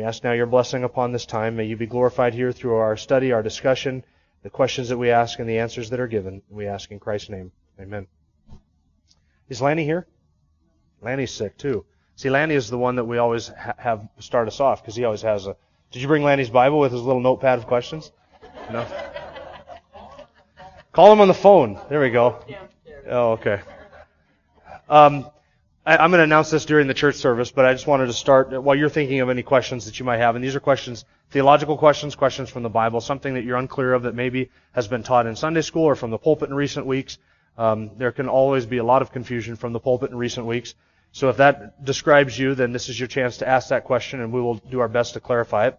We ask now your blessing upon this time. May you be glorified here through our study, our discussion, the questions that we ask, and the answers that are given. We ask in Christ's name. Amen. Is Lanny here? Lanny's sick too. See, Lanny is the one that we always ha- have start us off because he always has a. Did you bring Lanny's Bible with his little notepad of questions? No. Call him on the phone. There we go. Oh, okay. Um, I, I'm going to announce this during the church service, but I just wanted to start while you're thinking of any questions that you might have. And these are questions, theological questions, questions from the Bible, something that you're unclear of that maybe has been taught in Sunday school or from the pulpit in recent weeks. Um, there can always be a lot of confusion from the pulpit in recent weeks. So if that describes you, then this is your chance to ask that question, and we will do our best to clarify it.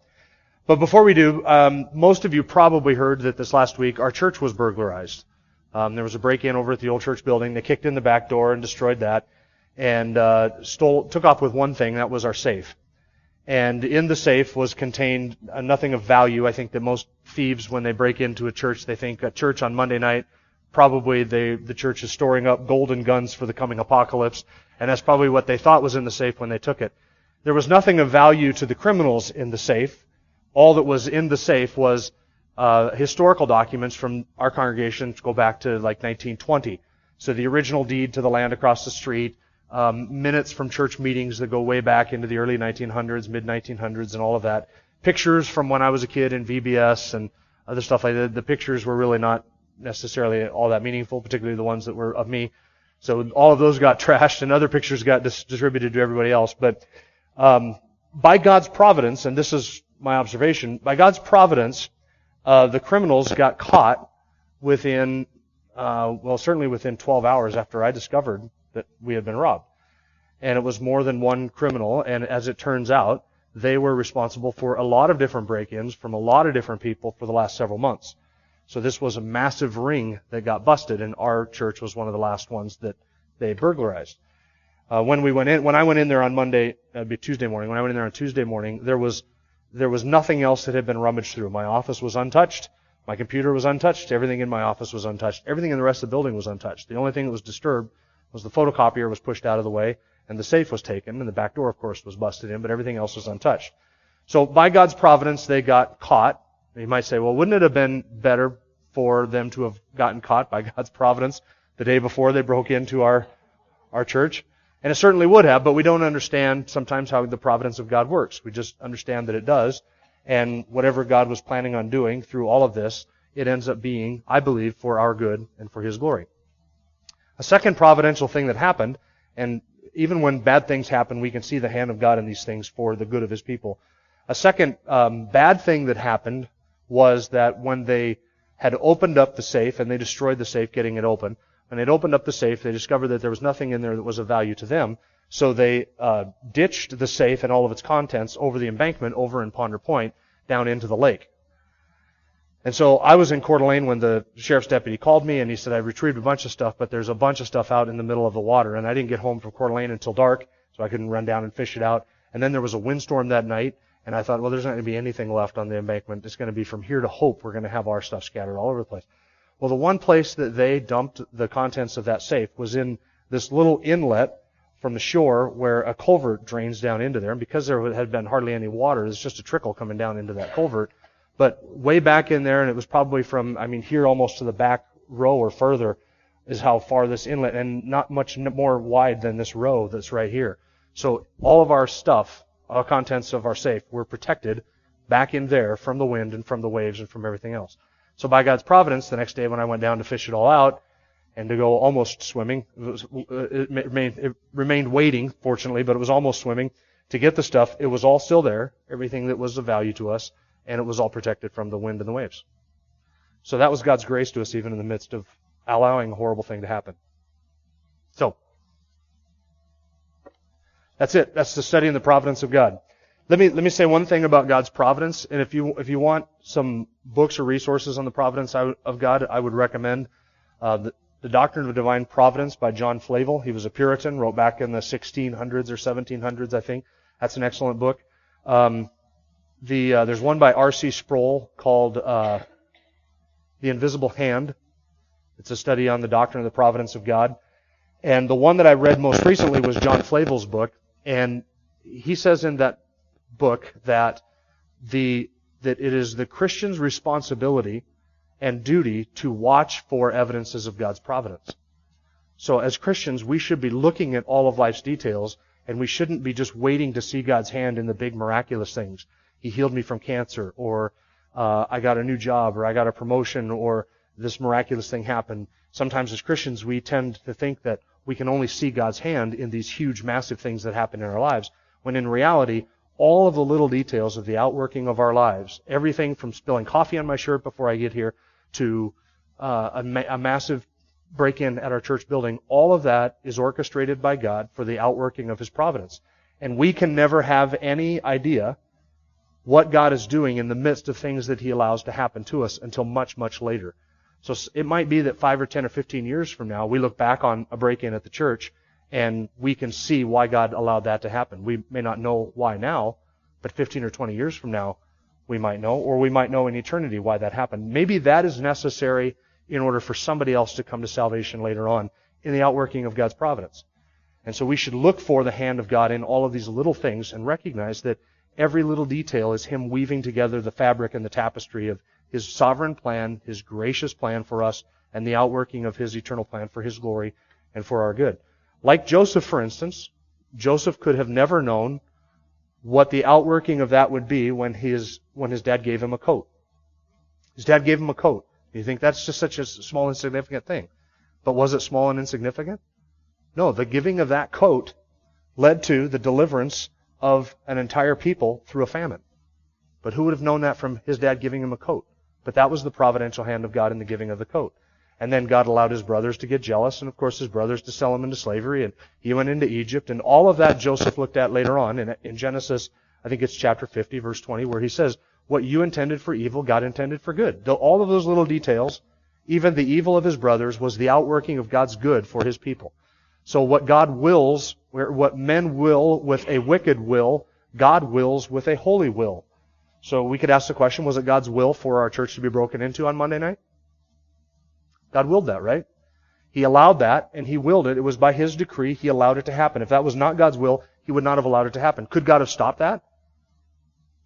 But before we do, um, most of you probably heard that this last week our church was burglarized. Um, there was a break-in over at the old church building. They kicked in the back door and destroyed that, and uh, stole, took off with one thing. That was our safe. And in the safe was contained uh, nothing of value. I think that most thieves, when they break into a church, they think a church on Monday night. Probably they, the church is storing up golden guns for the coming apocalypse, and that's probably what they thought was in the safe when they took it. There was nothing of value to the criminals in the safe. All that was in the safe was uh, historical documents from our congregation to go back to like 1920. So the original deed to the land across the street, um, minutes from church meetings that go way back into the early 1900s, mid 1900s, and all of that. Pictures from when I was a kid in VBS and other stuff like that. The pictures were really not necessarily all that meaningful, particularly the ones that were of me. So all of those got trashed, and other pictures got dis- distributed to everybody else. But um, by God's providence, and this is my observation, by God's providence, uh, the criminals got caught within, uh, well, certainly within 12 hours after I discovered that we had been robbed. And it was more than one criminal, and as it turns out, they were responsible for a lot of different break-ins from a lot of different people for the last several months. So this was a massive ring that got busted, and our church was one of the last ones that they burglarized. Uh, when we went in, when I went in there on Monday, it'd be Tuesday morning. When I went in there on Tuesday morning, there was there was nothing else that had been rummaged through. My office was untouched. My computer was untouched. Everything in my office was untouched. Everything in the rest of the building was untouched. The only thing that was disturbed was the photocopier was pushed out of the way and the safe was taken and the back door, of course, was busted in, but everything else was untouched. So by God's providence, they got caught. You might say, well, wouldn't it have been better for them to have gotten caught by God's providence the day before they broke into our, our church? And it certainly would have, but we don't understand sometimes how the providence of God works. We just understand that it does. And whatever God was planning on doing through all of this, it ends up being, I believe, for our good and for His glory. A second providential thing that happened, and even when bad things happen, we can see the hand of God in these things for the good of His people. A second um, bad thing that happened was that when they had opened up the safe and they destroyed the safe getting it open, when they'd opened up the safe, they discovered that there was nothing in there that was of value to them. So they uh, ditched the safe and all of its contents over the embankment over in Ponder Point down into the lake. And so I was in Coeur d'Alene when the sheriff's deputy called me and he said, I retrieved a bunch of stuff, but there's a bunch of stuff out in the middle of the water. And I didn't get home from Coeur d'Alene until dark, so I couldn't run down and fish it out. And then there was a windstorm that night, and I thought, well, there's not going to be anything left on the embankment. It's going to be from here to Hope. We're going to have our stuff scattered all over the place. Well, the one place that they dumped the contents of that safe was in this little inlet from the shore where a culvert drains down into there. And because there had been hardly any water, there's just a trickle coming down into that culvert. But way back in there, and it was probably from, I mean, here almost to the back row or further, is how far this inlet, and not much more wide than this row that's right here. So all of our stuff, all contents of our safe, were protected back in there from the wind and from the waves and from everything else. So by God's providence, the next day when I went down to fish it all out and to go almost swimming, it, was, uh, it, remained, it remained waiting, fortunately, but it was almost swimming to get the stuff. It was all still there, everything that was of value to us, and it was all protected from the wind and the waves. So that was God's grace to us even in the midst of allowing a horrible thing to happen. So, that's it. That's the study in the providence of God. let me let me say one thing about God's providence, and if you if you want some books or resources on the providence of God, I would recommend uh, the, the Doctrine of Divine Providence by John Flavel. He was a Puritan, wrote back in the 1600s or 1700s, I think. That's an excellent book. Um, the uh, there's one by R.C. Sproul called uh, The Invisible Hand. It's a study on the doctrine of the providence of God. And the one that I read most recently was John Flavel's book, and he says in that book that the that it is the Christian's responsibility and duty to watch for evidences of God's providence. So as Christians, we should be looking at all of life's details and we shouldn't be just waiting to see God's hand in the big miraculous things. He healed me from cancer or uh, I got a new job or I got a promotion or this miraculous thing happened. Sometimes as Christians, we tend to think that we can only see God's hand in these huge, massive things that happen in our lives, when in reality, all of the little details of the outworking of our lives, everything from spilling coffee on my shirt before I get here to uh, a, ma- a massive break-in at our church building, all of that is orchestrated by God for the outworking of His providence. And we can never have any idea what God is doing in the midst of things that He allows to happen to us until much, much later. So it might be that five or ten or fifteen years from now, we look back on a break-in at the church and we can see why God allowed that to happen. We may not know why now, but 15 or 20 years from now, we might know, or we might know in eternity why that happened. Maybe that is necessary in order for somebody else to come to salvation later on in the outworking of God's providence. And so we should look for the hand of God in all of these little things and recognize that every little detail is Him weaving together the fabric and the tapestry of His sovereign plan, His gracious plan for us, and the outworking of His eternal plan for His glory and for our good. Like Joseph, for instance, Joseph could have never known what the outworking of that would be when his, when his dad gave him a coat. His dad gave him a coat. You think that's just such a small, insignificant thing. But was it small and insignificant? No, the giving of that coat led to the deliverance of an entire people through a famine. But who would have known that from his dad giving him a coat? But that was the providential hand of God in the giving of the coat. And then God allowed his brothers to get jealous, and of course his brothers to sell him into slavery, and he went into Egypt, and all of that Joseph looked at later on in, in Genesis, I think it's chapter 50, verse 20, where he says, what you intended for evil, God intended for good. Though All of those little details, even the evil of his brothers, was the outworking of God's good for his people. So what God wills, what men will with a wicked will, God wills with a holy will. So we could ask the question, was it God's will for our church to be broken into on Monday night? God willed that, right? He allowed that, and He willed it. It was by His decree He allowed it to happen. If that was not God's will, He would not have allowed it to happen. Could God have stopped that?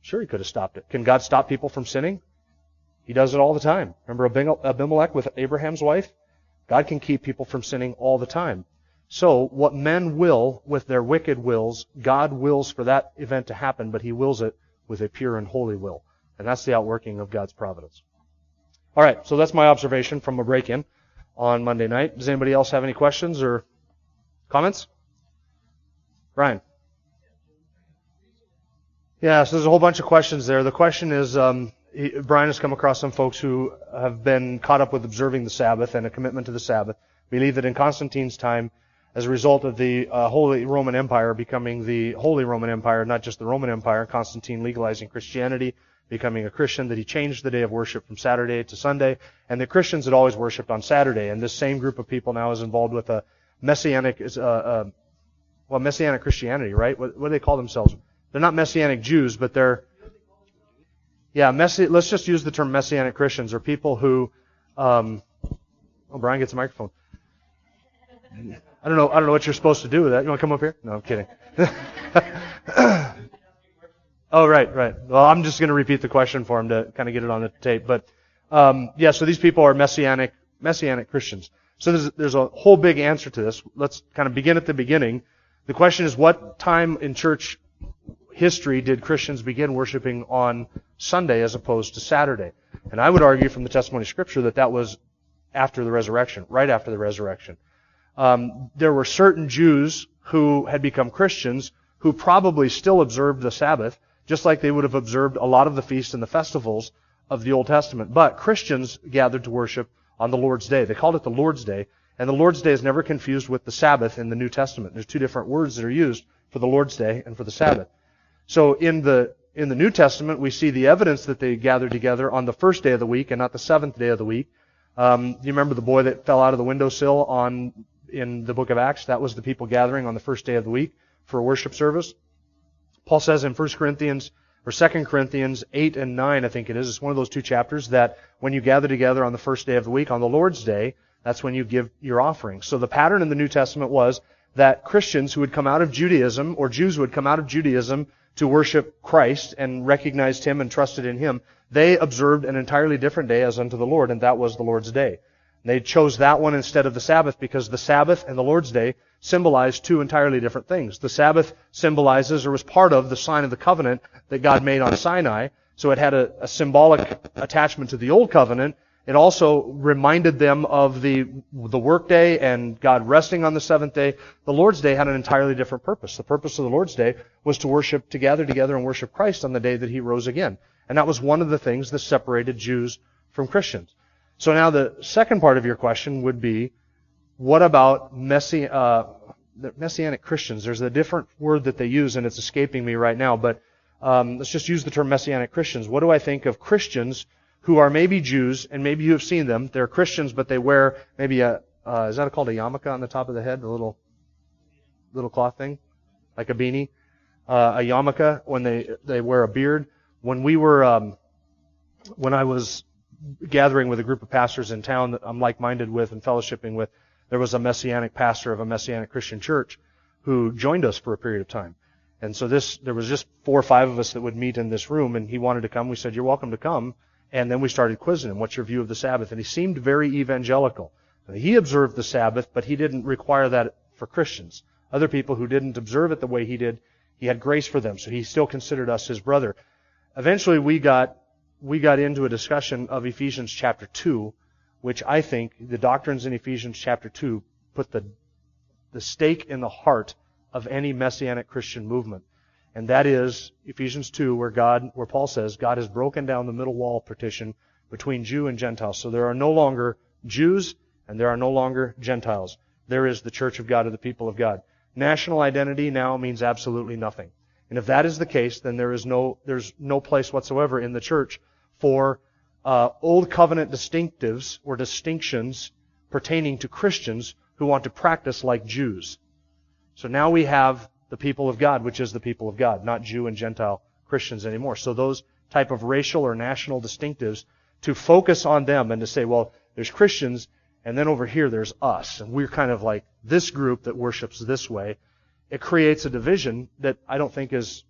Sure, He could have stopped it. Can God stop people from sinning? He does it all the time. Remember Abimelech with Abraham's wife? God can keep people from sinning all the time. So, what men will with their wicked wills, God wills for that event to happen, but He wills it with a pure and holy will. And that's the outworking of God's providence. All right, so that's my observation from a break-in on Monday night. Does anybody else have any questions or comments? Brian. Yeah, so there's a whole bunch of questions there. The question is, um, Brian has come across some folks who have been caught up with observing the Sabbath and a commitment to the Sabbath. Believe that in Constantine's time, as a result of the uh, Holy Roman Empire becoming the Holy Roman Empire, not just the Roman Empire, Constantine legalizing Christianity, becoming a Christian, that he changed the day of worship from Saturday to Sunday, and the Christians had always worshipped on Saturday. And this same group of people now is involved with a messianic, uh, uh, well, messianic Christianity, right? What, what, do they call themselves? They're not messianic Jews, but they're, yeah, messi- let's just use the term messianic Christians, or people who, um, oh, Brian gets a microphone. I don't know. I don't know what you're supposed to do with that. You want to come up here? No, I'm kidding. Oh, right, right. Well, I'm just going to repeat the question for him to kind of get it on the tape. But um, yeah, so these people are messianic messianic Christians. So there's there's a whole big answer to this. Let's kind of begin at the beginning. The question is, what time in church history did Christians begin worshiping on Sunday as opposed to Saturday? And I would argue from the testimony of Scripture that that was after the resurrection, right after the resurrection. Um, there were certain Jews who had become Christians who probably still observed the Sabbath, just like they would have observed a lot of the feasts and the festivals of the Old Testament. But Christians gathered to worship on the Lord's Day. They called it the Lord's Day, and the Lord's Day is never confused with the Sabbath in the New Testament. There's two different words that are used for the Lord's Day and for the Sabbath. So in the in the New Testament, we see the evidence that they gathered together on the first day of the week and not the seventh day of the week. Um, you remember the boy that fell out of the windowsill on in the book of Acts? That was the people gathering on the first day of the week for a worship service. Paul says in 1 Corinthians or 2 Corinthians 8 and 9, I think it is, it's one of those two chapters that when you gather together on the first day of the week, on the Lord's Day, that's when you give your offering. So the pattern in the New Testament was that Christians who would come out of Judaism, or Jews who would come out of Judaism to worship Christ and recognized Him and trusted in Him, they observed an entirely different day as unto the Lord, and that was the Lord's Day. They chose that one instead of the Sabbath because the Sabbath and the Lord's Day symbolize two entirely different things. The Sabbath symbolizes or was part of the sign of the covenant that God made on Sinai. So it had a, a symbolic attachment to the old covenant. It also reminded them of the, the workday and God resting on the seventh day. The Lord's Day had an entirely different purpose. The purpose of the Lord's Day was to worship, to gather together and worship Christ on the day that He rose again. And that was one of the things that separated Jews from Christians. So now the second part of your question would be, what about messi- uh, messianic Christians? There's a different word that they use, and it's escaping me right now, but um, let's just use the term messianic Christians. What do I think of Christians who are maybe Jews, and maybe you have seen them? They're Christians, but they wear maybe a, uh, is that called a yarmulke on the top of the head? The little, little cloth thing? Like a beanie? Uh, a yarmulke when they, they wear a beard. When we were, um, when I was gathering with a group of pastors in town that I'm like-minded with and fellowshipping with, there was a messianic pastor of a messianic Christian church who joined us for a period of time. And so this, there was just four or five of us that would meet in this room, and he wanted to come. We said, "You're welcome to come." And then we started quizzing him, "What's your view of the Sabbath?" And he seemed very evangelical. He observed the Sabbath, but he didn't require that for Christians. Other people who didn't observe it the way he did, he had grace for them, so he still considered us his brother. Eventually, we got we got into a discussion of Ephesians chapter 2, which I think the doctrines in Ephesians chapter 2 put the, the stake in the heart of any messianic Christian movement. And that is Ephesians 2, where God, where Paul says, God has broken down the middle wall partition between Jew and Gentile. So there are no longer Jews and there are no longer Gentiles. There is the church of God or the people of God. National identity now means absolutely nothing. And if that is the case, then there is no, there's no place whatsoever in the church for uh, Old Covenant distinctives or distinctions pertaining to Christians who want to practice like Jews. So now we have the people of God, which is the people of God, not Jew and Gentile Christians anymore. So those type of racial or national distinctives, to focus on them and to say, well, there's Christians, and then over here there's us, and we're kind of like this group that worships this way it creates a division that I don't think is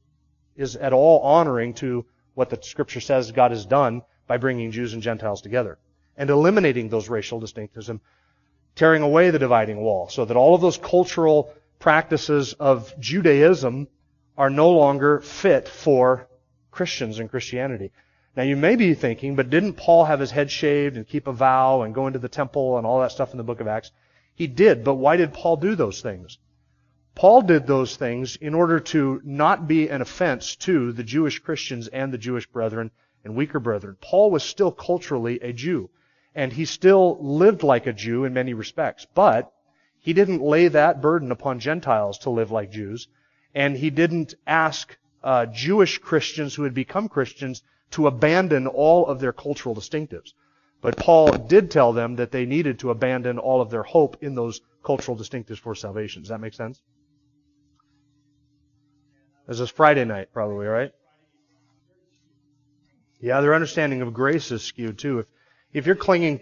is at all honoring to what the scripture says God has done by bringing Jews and Gentiles together and eliminating those racial distinctives tearing away the dividing wall so that all of those cultural practices of Judaism are no longer fit for Christians and Christianity. Now you may be thinking, but didn't Paul have his head shaved and keep a vow and go into the temple and all that stuff in the book of Acts? He did, but why did Paul do those things? Paul did those things in order to not be an offense to the Jewish Christians and the Jewish brethren and weaker brethren. Paul was still culturally a Jew, and he still lived like a Jew in many respects, but he didn't lay that burden upon Gentiles to live like Jews, and he didn't ask uh, Jewish Christians who had become Christians to abandon all of their cultural distinctives. But Paul did tell them that they needed to abandon all of their hope in those cultural distinctives for salvation. Does that make sense? This is Friday night, probably, right? Yeah, their understanding of grace is skewed too. If if you're clinging,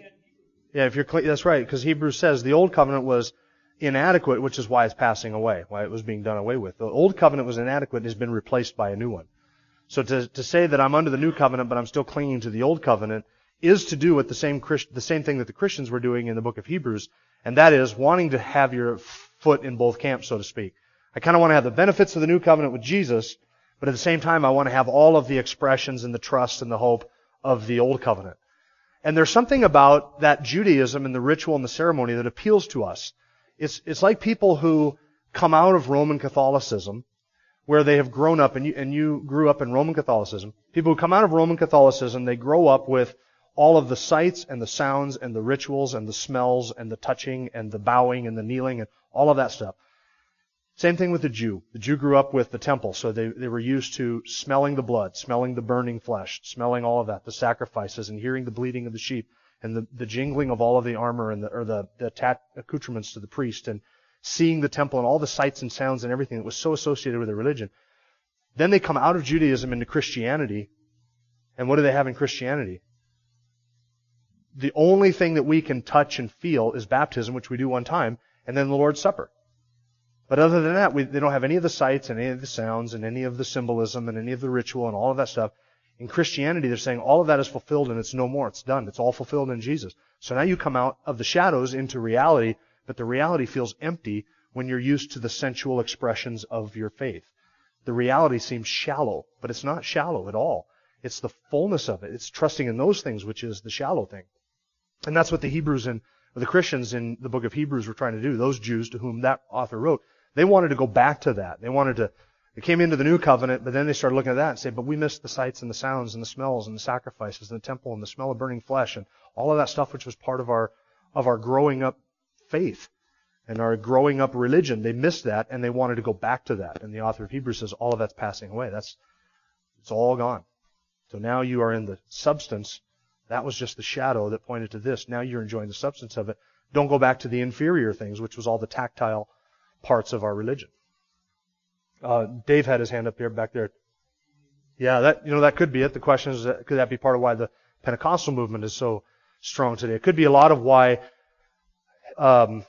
yeah, if you're that's right, because Hebrews says the old covenant was inadequate, which is why it's passing away, why it was being done away with. The old covenant was inadequate and has been replaced by a new one. So to to say that I'm under the new covenant but I'm still clinging to the old covenant is to do with the same Christ, the same thing that the Christians were doing in the book of Hebrews, and that is wanting to have your foot in both camps, so to speak. I kind of want to have the benefits of the new covenant with Jesus, but at the same time, I want to have all of the expressions and the trust and the hope of the old covenant. And there's something about that Judaism and the ritual and the ceremony that appeals to us. It's, it's like people who come out of Roman Catholicism, where they have grown up, and you, and you grew up in Roman Catholicism. People who come out of Roman Catholicism, they grow up with all of the sights and the sounds and the rituals and the smells and the touching and the bowing and the kneeling and all of that stuff. Same thing with the Jew. The Jew grew up with the temple, so they, they were used to smelling the blood, smelling the burning flesh, smelling all of that, the sacrifices, and hearing the bleating of the sheep, and the, the jingling of all of the armor and the, or the, the accoutrements to the priest, and seeing the temple and all the sights and sounds and everything that was so associated with their religion. Then they come out of Judaism into Christianity, and what do they have in Christianity? The only thing that we can touch and feel is baptism, which we do one time, and then the Lord's Supper. But other than that, we, they don't have any of the sights and any of the sounds and any of the symbolism and any of the ritual and all of that stuff. In Christianity, they're saying all of that is fulfilled and it's no more. It's done. It's all fulfilled in Jesus. So now you come out of the shadows into reality, but the reality feels empty when you're used to the sensual expressions of your faith. The reality seems shallow, but it's not shallow at all. It's the fullness of it. It's trusting in those things, which is the shallow thing. And that's what the Hebrews and the Christians in the book of Hebrews were trying to do. Those Jews to whom that author wrote, they wanted to go back to that. They wanted to, they came into the new covenant, but then they started looking at that and say, but we missed the sights and the sounds and the smells and the sacrifices and the temple and the smell of burning flesh and all of that stuff which was part of our, of our growing up faith and our growing up religion. They missed that and they wanted to go back to that. And the author of Hebrews says all of that's passing away. That's, it's all gone. So now you are in the substance. That was just the shadow that pointed to this. Now you're enjoying the substance of it. Don't go back to the inferior things, which was all the tactile parts of our religion. Uh, Dave had his hand up here, back there. Yeah, that you know that could be it. The question is, could that be part of why the Pentecostal movement is so strong today? It could be a lot of why. Um,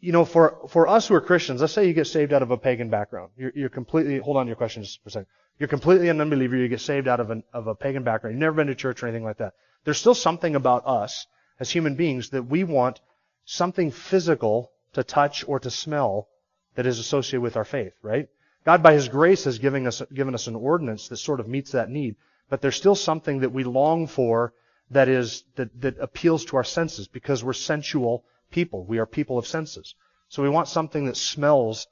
you know, for for us who are Christians, let's say you get saved out of a pagan background. You're, you're completely. Hold on to your question just for a second. You're completely an unbeliever. You get saved out of an of a pagan background. You've never been to church or anything like that. There's still something about us as human beings that we want something physical to touch or to smell that is associated with our faith, right? God, by His grace, has given us, given us an ordinance that sort of meets that need. But there's still something that we long for that is, that, that appeals to our senses because we're sensual people. We are people of senses. So we want something that smells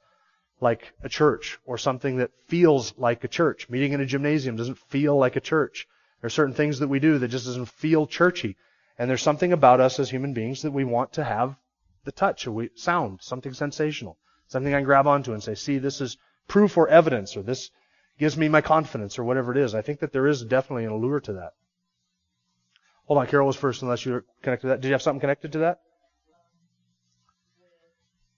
like a church or something that feels like a church. Meeting in a gymnasium doesn't feel like a church. There are certain things that we do that just doesn't feel churchy. And there's something about us as human beings that we want to have the touch, we sound, something sensational, something I can grab onto and say, see, this is proof or evidence, or this gives me my confidence, or whatever it is. I think that there is definitely an allure to that. Hold on, Carol was first, unless you're connected to that. Did you have something connected to that?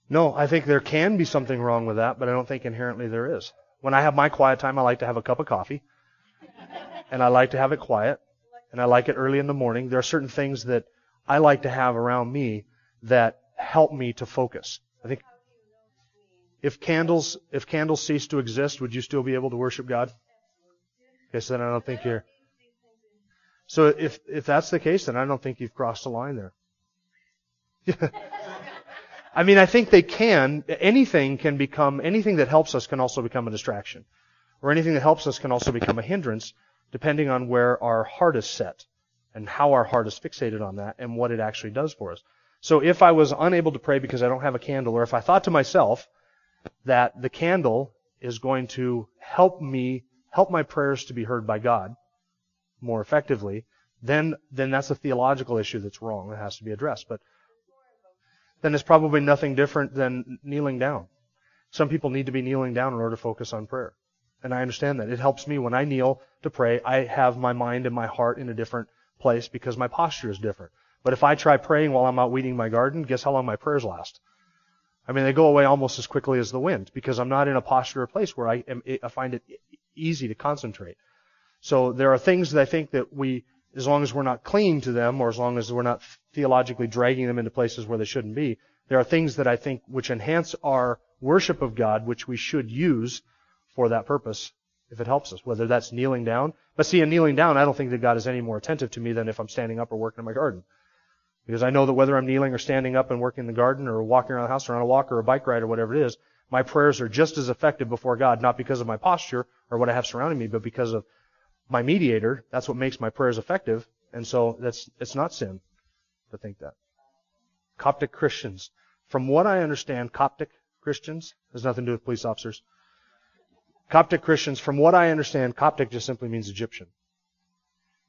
No, I think there can be something wrong with that, but I don't think inherently there is. When I have my quiet time, I like to have a cup of coffee, and I like to have it quiet, and I like it early in the morning. There are certain things that I like to have around me that help me to focus. I think if candles if candles cease to exist, would you still be able to worship God? Okay, so then I don't think you're. So if if that's the case, then I don't think you've crossed the line there. I mean, I think they can. Anything can become anything that helps us can also become a distraction, or anything that helps us can also become a hindrance, depending on where our heart is set and how our heart is fixated on that and what it actually does for us. So if I was unable to pray because I don't have a candle, or if I thought to myself that the candle is going to help me, help my prayers to be heard by God more effectively, then, then that's a theological issue that's wrong that has to be addressed. But then it's probably nothing different than kneeling down. Some people need to be kneeling down in order to focus on prayer. And I understand that. It helps me when I kneel to pray. I have my mind and my heart in a different place because my posture is different. But if I try praying while I'm out weeding my garden, guess how long my prayers last? I mean, they go away almost as quickly as the wind because I'm not in a posture or place where I, am, I find it easy to concentrate. So there are things that I think that we, as long as we're not clinging to them or as long as we're not theologically dragging them into places where they shouldn't be, there are things that I think which enhance our worship of God, which we should use for that purpose if it helps us, whether that's kneeling down. But see, in kneeling down, I don't think that God is any more attentive to me than if I'm standing up or working in my garden. Because I know that whether I'm kneeling or standing up and working in the garden or walking around the house or on a walk or a bike ride or whatever it is, my prayers are just as effective before God, not because of my posture or what I have surrounding me, but because of my mediator. That's what makes my prayers effective. And so that's, it's not sin to think that. Coptic Christians. From what I understand, Coptic Christians has nothing to do with police officers. Coptic Christians, from what I understand, Coptic just simply means Egyptian.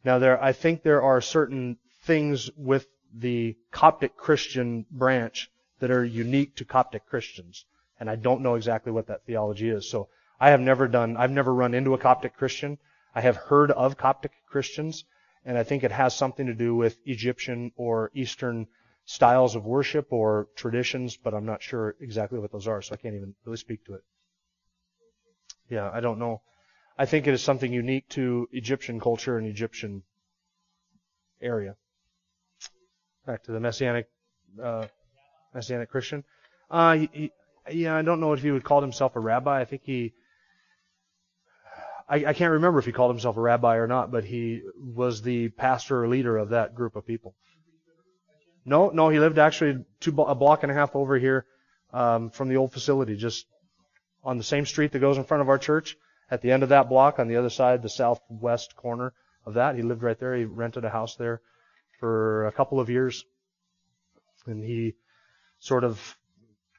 Now there, I think there are certain things with the Coptic Christian branch that are unique to Coptic Christians. and I don't know exactly what that theology is. So I have never done, I've never run into a Coptic Christian. I have heard of Coptic Christians, and I think it has something to do with Egyptian or Eastern styles of worship or traditions, but I'm not sure exactly what those are, so I can't even really speak to it. Yeah, I don't know. I think it is something unique to Egyptian culture and Egyptian area. Back to the Messianic, uh, Messianic Christian. Uh, he, yeah, I don't know if he would call himself a rabbi. I think he, I, I can't remember if he called himself a rabbi or not, but he was the pastor or leader of that group of people. No, no, he lived actually two a block and a half over here um, from the old facility, just on the same street that goes in front of our church. At the end of that block, on the other side, the southwest corner of that, he lived right there. He rented a house there for a couple of years, and he sort of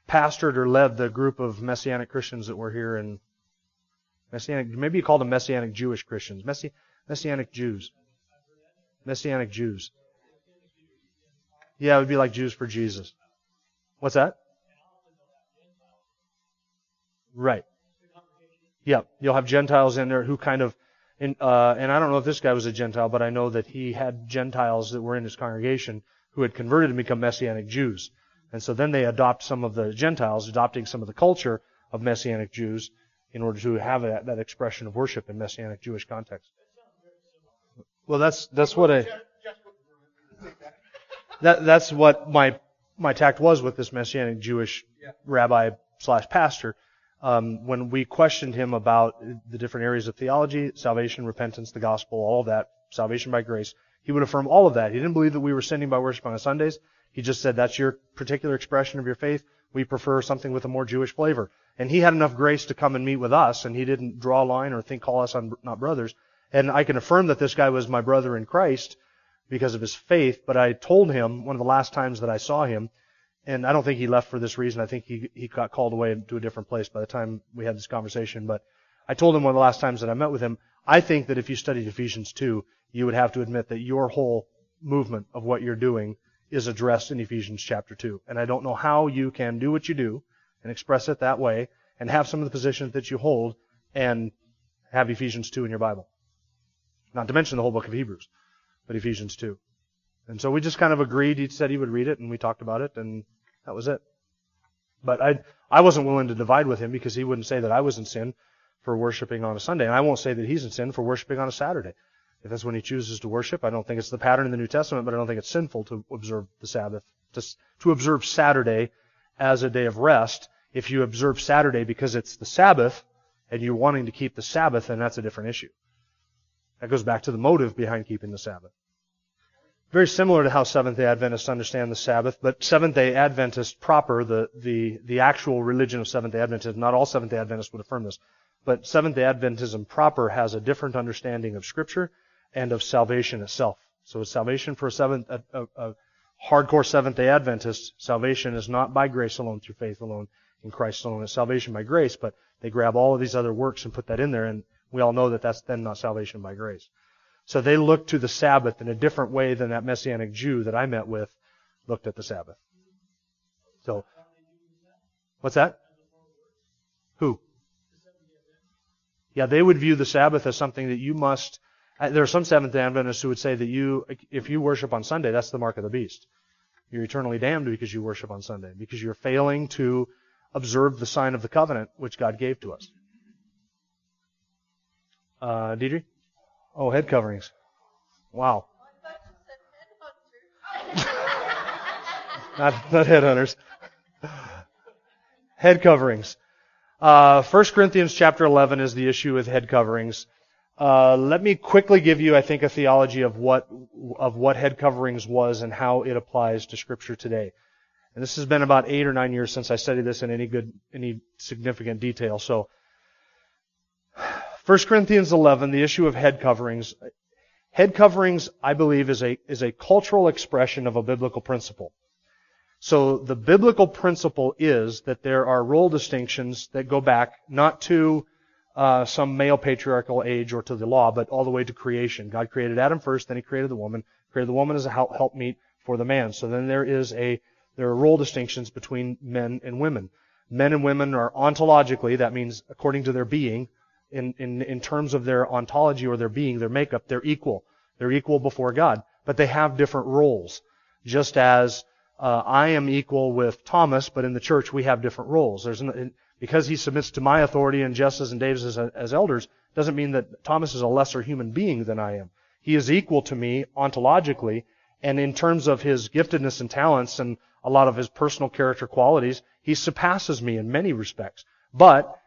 pastored or led the group of Messianic Christians that were here in Messianic. Maybe you called them Messianic Jewish Christians, Messi, Messianic Jews, Messianic Jews. Yeah, it would be like Jews for Jesus. What's that? Right. Yeah, you'll have Gentiles in there who kind of, in, uh, and I don't know if this guy was a Gentile, but I know that he had Gentiles that were in his congregation who had converted and become Messianic Jews. And so then they adopt some of the Gentiles, adopting some of the culture of Messianic Jews in order to have that, that expression of worship in Messianic Jewish context. Well, that's, that's what I, that, that's what my, my tact was with this Messianic Jewish rabbi slash pastor um, when we questioned him about the different areas of theology, salvation, repentance, the gospel, all of that, salvation by grace, he would affirm all of that. He didn't believe that we were sinning by worshiping on Sundays. He just said that's your particular expression of your faith. We prefer something with a more Jewish flavor. And he had enough grace to come and meet with us, and he didn't draw a line or think call us on not brothers. And I can affirm that this guy was my brother in Christ because of his faith. But I told him one of the last times that I saw him and I don't think he left for this reason. I think he he got called away to a different place by the time we had this conversation. But I told him one of the last times that I met with him, I think that if you studied Ephesians 2, you would have to admit that your whole movement of what you're doing is addressed in Ephesians chapter 2. And I don't know how you can do what you do and express it that way and have some of the positions that you hold and have Ephesians 2 in your Bible. Not to mention the whole book of Hebrews, but Ephesians 2. And so we just kind of agreed. He said he would read it, and we talked about it, and that was it. But I I wasn't willing to divide with him because he wouldn't say that I was in sin for worshiping on a Sunday, and I won't say that he's in sin for worshiping on a Saturday. If that's when he chooses to worship, I don't think it's the pattern in the New Testament, but I don't think it's sinful to observe the Sabbath, to, to observe Saturday as a day of rest. If you observe Saturday because it's the Sabbath and you're wanting to keep the Sabbath, then that's a different issue. That goes back to the motive behind keeping the Sabbath. Very similar to how Seventh day Adventists understand the Sabbath, but Seventh day Adventists proper, the, the, the actual religion of Seventh day Adventism, not all Seventh day Adventists would affirm this, but Seventh day Adventism proper has a different understanding of Scripture and of salvation itself. So salvation for a, seventh, a, a, a hardcore Seventh day Adventist, salvation is not by grace alone, through faith alone, in Christ alone. It's salvation by grace, but they grab all of these other works and put that in there, and we all know that that's then not salvation by grace. So they looked to the Sabbath in a different way than that Messianic Jew that I met with looked at the Sabbath. So, what's that? Who? Yeah, they would view the Sabbath as something that you must. Uh, there are some Seventh day Adventists who would say that you, if you worship on Sunday, that's the mark of the beast. You're eternally damned because you worship on Sunday, because you're failing to observe the sign of the covenant which God gave to us. Uh, Deidre? Oh, head coverings. Wow. not, not headhunters. head coverings. Uh, 1 Corinthians chapter 11 is the issue with head coverings. Uh, let me quickly give you, I think, a theology of what of what head coverings was and how it applies to Scripture today. And this has been about eight or nine years since I studied this in any good, any significant detail. So 1 Corinthians 11, the issue of head coverings. Head coverings, I believe, is a, is a cultural expression of a biblical principle. So the biblical principle is that there are role distinctions that go back not to uh, some male patriarchal age or to the law, but all the way to creation. God created Adam first, then He created the woman. Created the woman as a helpmeet for the man. So then there is a there are role distinctions between men and women. Men and women are ontologically, that means according to their being, in, in, in terms of their ontology or their being, their makeup, they're equal. They're equal before God. But they have different roles. Just as uh, I am equal with Thomas, but in the church we have different roles. There's an, because he submits to my authority and Jess's and Dave's as, as elders, doesn't mean that Thomas is a lesser human being than I am. He is equal to me ontologically, and in terms of his giftedness and talents and a lot of his personal character qualities, he surpasses me in many respects. But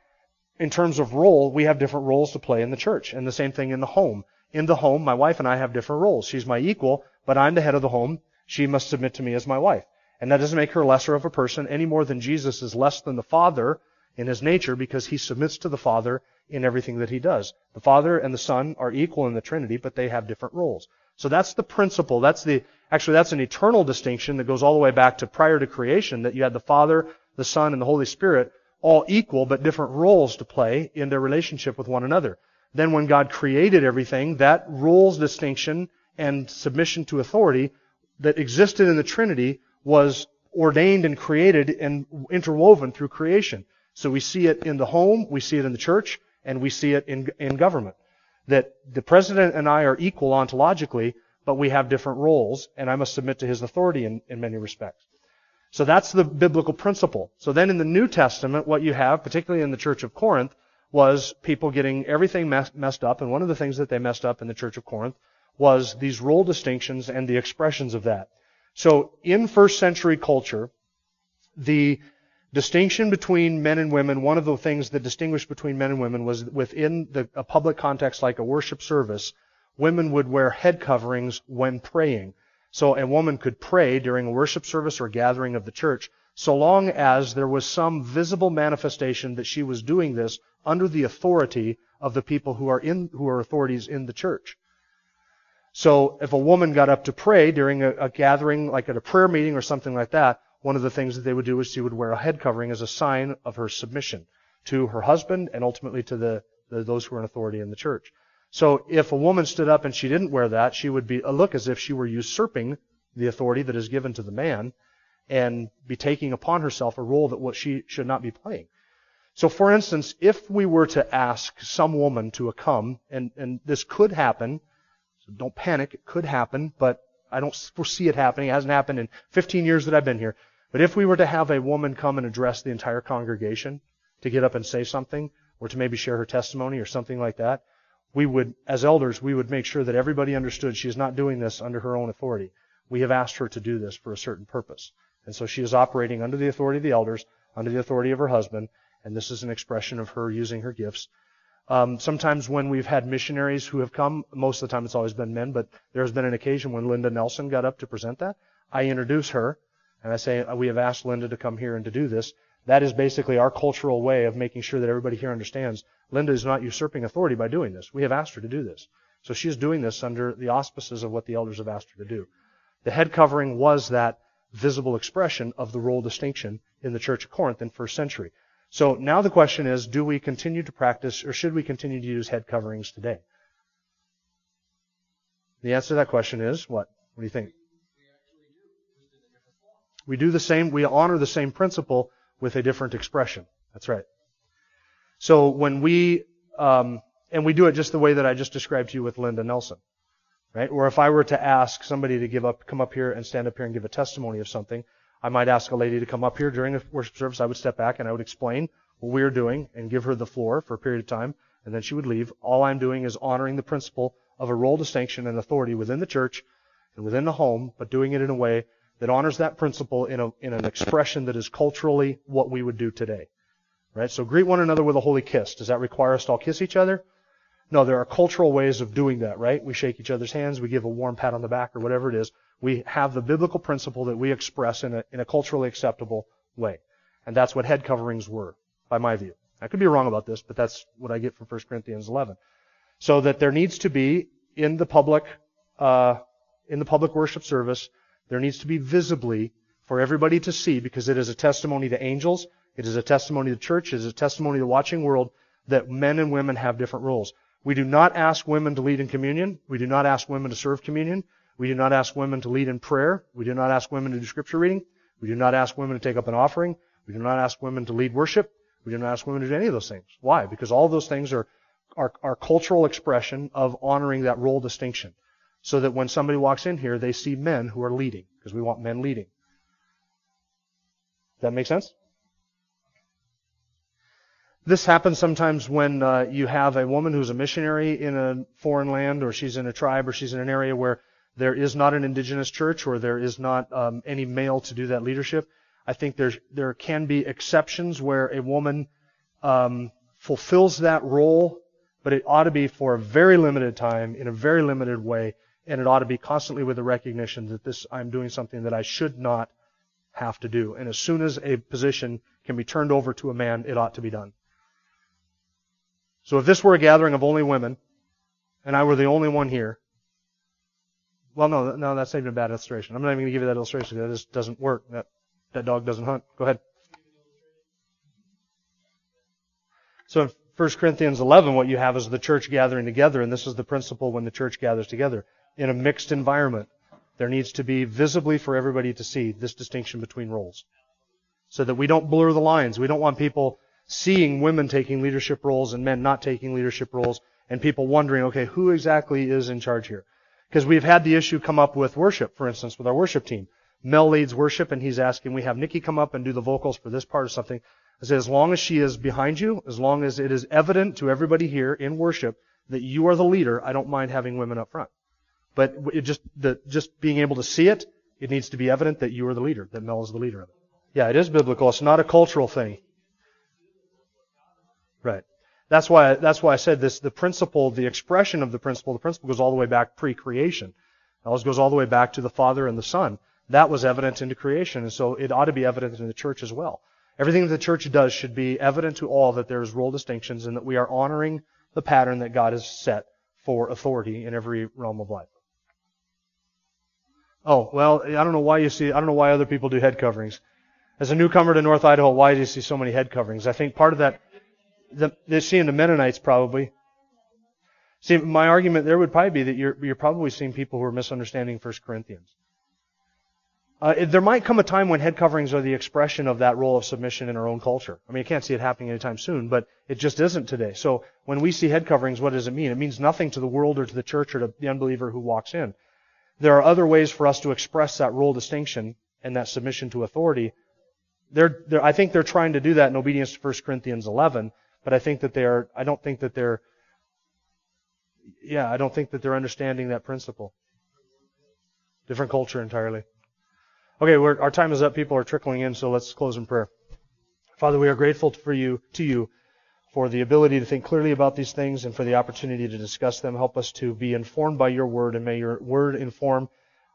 in terms of role, we have different roles to play in the church. And the same thing in the home. In the home, my wife and I have different roles. She's my equal, but I'm the head of the home. She must submit to me as my wife. And that doesn't make her lesser of a person any more than Jesus is less than the Father in his nature because he submits to the Father in everything that he does. The Father and the Son are equal in the Trinity, but they have different roles. So that's the principle. That's the, actually that's an eternal distinction that goes all the way back to prior to creation, that you had the Father, the Son, and the Holy Spirit all equal but different roles to play in their relationship with one another. Then when God created everything, that roles distinction and submission to authority that existed in the Trinity was ordained and created and interwoven through creation. So we see it in the home, we see it in the church, and we see it in, in government. That the president and I are equal ontologically, but we have different roles, and I must submit to his authority in, in many respects. So that's the biblical principle. So then in the New Testament, what you have, particularly in the church of Corinth, was people getting everything messed up, and one of the things that they messed up in the church of Corinth was these role distinctions and the expressions of that. So in first century culture, the distinction between men and women, one of the things that distinguished between men and women was within the, a public context like a worship service, women would wear head coverings when praying. So a woman could pray during a worship service or gathering of the church so long as there was some visible manifestation that she was doing this under the authority of the people who are in who are authorities in the church. So if a woman got up to pray during a, a gathering like at a prayer meeting or something like that, one of the things that they would do is she would wear a head covering as a sign of her submission to her husband and ultimately to the, the those who are in authority in the church. So if a woman stood up and she didn't wear that, she would be look as if she were usurping the authority that is given to the man and be taking upon herself a role that what she should not be playing. So for instance, if we were to ask some woman to come, and, and this could happen, so don't panic, it could happen, but I don't foresee it happening. It hasn't happened in 15 years that I've been here. But if we were to have a woman come and address the entire congregation to get up and say something, or to maybe share her testimony or something like that, we would, as elders, we would make sure that everybody understood she is not doing this under her own authority. We have asked her to do this for a certain purpose. And so she is operating under the authority of the elders, under the authority of her husband, and this is an expression of her using her gifts. Um, sometimes when we've had missionaries who have come, most of the time it's always been men, but there has been an occasion when Linda Nelson got up to present that. I introduce her and I say, we have asked Linda to come here and to do this. That is basically our cultural way of making sure that everybody here understands Linda is not usurping authority by doing this. We have asked her to do this. So she is doing this under the auspices of what the elders have asked her to do. The head covering was that visible expression of the role distinction in the Church of Corinth in first century. So now the question is, do we continue to practice or should we continue to use head coverings today? The answer to that question is what? What do you think? We do the same, we honor the same principle with a different expression. That's right. So when we, um, and we do it just the way that I just described to you with Linda Nelson. Right? Or if I were to ask somebody to give up, come up here and stand up here and give a testimony of something, I might ask a lady to come up here during a worship service. I would step back and I would explain what we are doing and give her the floor for a period of time, and then she would leave. All I'm doing is honoring the principle of a role distinction and authority within the church and within the home, but doing it in a way that honors that principle in, a, in an expression that is culturally what we would do today. Right? So greet one another with a holy kiss. Does that require us to all kiss each other? No, there are cultural ways of doing that, right? We shake each other's hands, we give a warm pat on the back or whatever it is. We have the biblical principle that we express in a, in a culturally acceptable way. And that's what head coverings were, by my view. I could be wrong about this, but that's what I get from 1 Corinthians 11. So that there needs to be in the public, uh, in the public worship service, there needs to be visibly for everybody to see because it is a testimony to angels, it is a testimony to church, it is a testimony to the watching world that men and women have different roles. We do not ask women to lead in communion. We do not ask women to serve communion. We do not ask women to lead in prayer. We do not ask women to do scripture reading. We do not ask women to take up an offering. We do not ask women to lead worship. We do not ask women to do any of those things. Why? Because all those things are, are, are cultural expression of honoring that role distinction. So that when somebody walks in here, they see men who are leading, because we want men leading. That make sense? This happens sometimes when uh, you have a woman who's a missionary in a foreign land, or she's in a tribe, or she's in an area where there is not an indigenous church, or there is not um, any male to do that leadership. I think there's, there can be exceptions where a woman um, fulfills that role, but it ought to be for a very limited time, in a very limited way, and it ought to be constantly with the recognition that this I'm doing something that I should not have to do. And as soon as a position can be turned over to a man, it ought to be done. So if this were a gathering of only women, and I were the only one here, well, no, no, that's not even a bad illustration. I'm not even going to give you that illustration. That just doesn't work. That that dog doesn't hunt. Go ahead. So in 1 Corinthians 11, what you have is the church gathering together, and this is the principle when the church gathers together in a mixed environment. There needs to be visibly for everybody to see this distinction between roles, so that we don't blur the lines. We don't want people seeing women taking leadership roles and men not taking leadership roles, and people wondering, okay, who exactly is in charge here? Because we've had the issue come up with worship, for instance, with our worship team. Mel leads worship and he's asking, we have Nikki come up and do the vocals for this part or something. I say, as long as she is behind you, as long as it is evident to everybody here in worship that you are the leader, I don't mind having women up front. But just, the, just being able to see it, it needs to be evident that you are the leader, that Mel is the leader of it. Yeah, it is biblical. It's not a cultural thing. Right. That's why, that's why I said this, the principle, the expression of the principle, the principle goes all the way back pre-creation. It always goes all the way back to the Father and the Son. That was evident into creation, and so it ought to be evident in the church as well. Everything that the church does should be evident to all that there's role distinctions and that we are honoring the pattern that God has set for authority in every realm of life. Oh, well, I don't know why you see, I don't know why other people do head coverings. As a newcomer to North Idaho, why do you see so many head coverings? I think part of that, the, they're seeing the Mennonites probably. See, my argument there would probably be that you're, you're probably seeing people who are misunderstanding 1 Corinthians. Uh, there might come a time when head coverings are the expression of that role of submission in our own culture. I mean, you can't see it happening anytime soon, but it just isn't today. So when we see head coverings, what does it mean? It means nothing to the world or to the church or to the unbeliever who walks in. There are other ways for us to express that role distinction and that submission to authority. They're, they're, I think they're trying to do that in obedience to 1 Corinthians 11, but I think that they are, I don't think that they're, yeah, I don't think that they're understanding that principle. Different culture entirely. Okay, our time is up. People are trickling in, so let's close in prayer. Father, we are grateful for you, to you, for the ability to think clearly about these things and for the opportunity to discuss them. Help us to be informed by your word, and may your word inform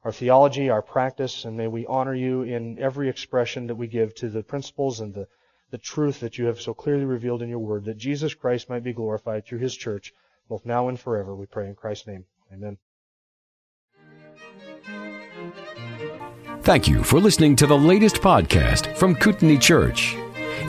our theology, our practice, and may we honor you in every expression that we give to the principles and the, the truth that you have so clearly revealed in your word, that Jesus Christ might be glorified through his church, both now and forever. We pray in Christ's name. Amen. Thank you for listening to the latest podcast from Kootenai Church.